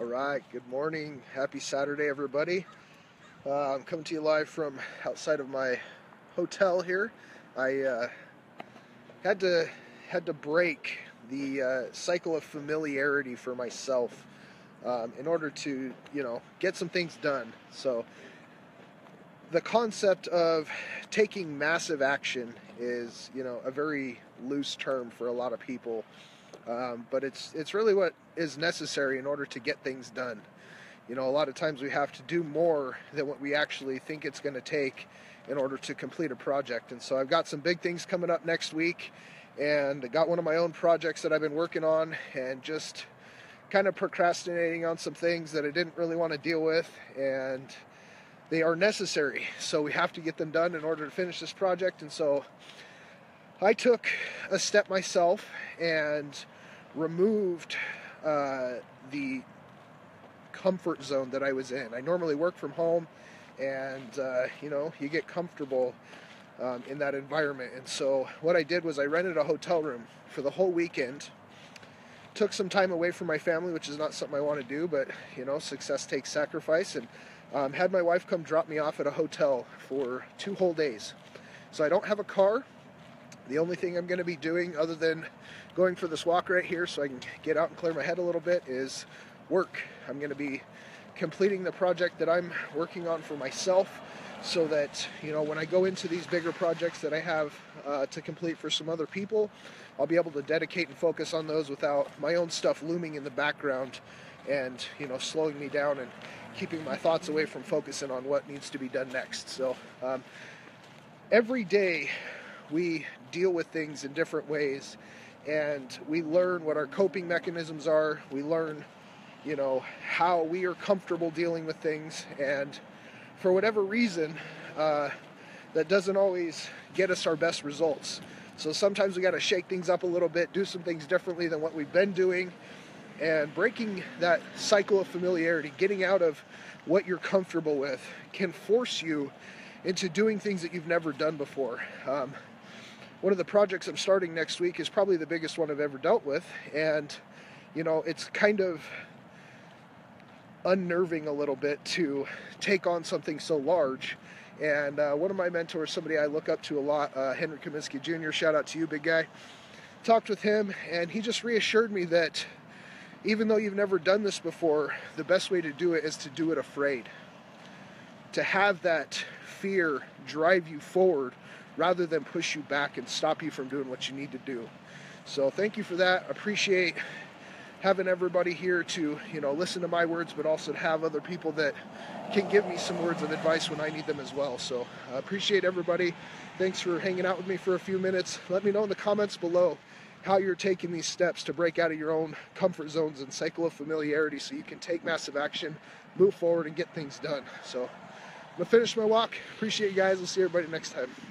All right, good morning. Happy Saturday, everybody. Uh, I'm coming to you live from outside of my hotel here. I uh, had to had to break the uh, cycle of familiarity for myself um, in order to, you know, get some things done. So the concept of taking massive action is, you know, a very loose term for a lot of people. Um, but it's it's really what is necessary in order to get things done. You know, a lot of times we have to do more than what we actually think it's going to take in order to complete a project. And so I've got some big things coming up next week, and I got one of my own projects that I've been working on, and just kind of procrastinating on some things that I didn't really want to deal with, and they are necessary. So we have to get them done in order to finish this project. And so I took a step myself and removed uh, the comfort zone that I was in. I normally work from home, and uh, you know, you get comfortable um, in that environment. And so, what I did was I rented a hotel room for the whole weekend. Took some time away from my family, which is not something I want to do, but you know, success takes sacrifice. And um, had my wife come drop me off at a hotel for two whole days. So I don't have a car. The only thing I'm going to be doing, other than going for this walk right here so I can get out and clear my head a little bit, is work. I'm going to be completing the project that I'm working on for myself so that, you know, when I go into these bigger projects that I have uh, to complete for some other people, I'll be able to dedicate and focus on those without my own stuff looming in the background and, you know, slowing me down and keeping my thoughts away from focusing on what needs to be done next. So, um, every day we deal with things in different ways and we learn what our coping mechanisms are. We learn, you know, how we are comfortable dealing with things. And for whatever reason, uh, that doesn't always get us our best results. So sometimes we got to shake things up a little bit, do some things differently than what we've been doing, and breaking that cycle of familiarity, getting out of what you're comfortable with, can force you into doing things that you've never done before. Um, one of the projects I'm starting next week is probably the biggest one I've ever dealt with, and you know, it's kind of unnerving a little bit to take on something so large. And uh, one of my mentors, somebody I look up to a lot, uh, Henry Kaminsky Jr., shout out to you, big guy, talked with him, and he just reassured me that even though you've never done this before, the best way to do it is to do it afraid. To have that fear drive you forward rather than push you back and stop you from doing what you need to do. So thank you for that. Appreciate having everybody here to, you know, listen to my words, but also to have other people that can give me some words of advice when I need them as well. So I appreciate everybody. Thanks for hanging out with me for a few minutes. Let me know in the comments below how you're taking these steps to break out of your own comfort zones and cycle of familiarity so you can take massive action, move forward, and get things done. So I'm to finish my walk. Appreciate you guys. We'll see everybody next time.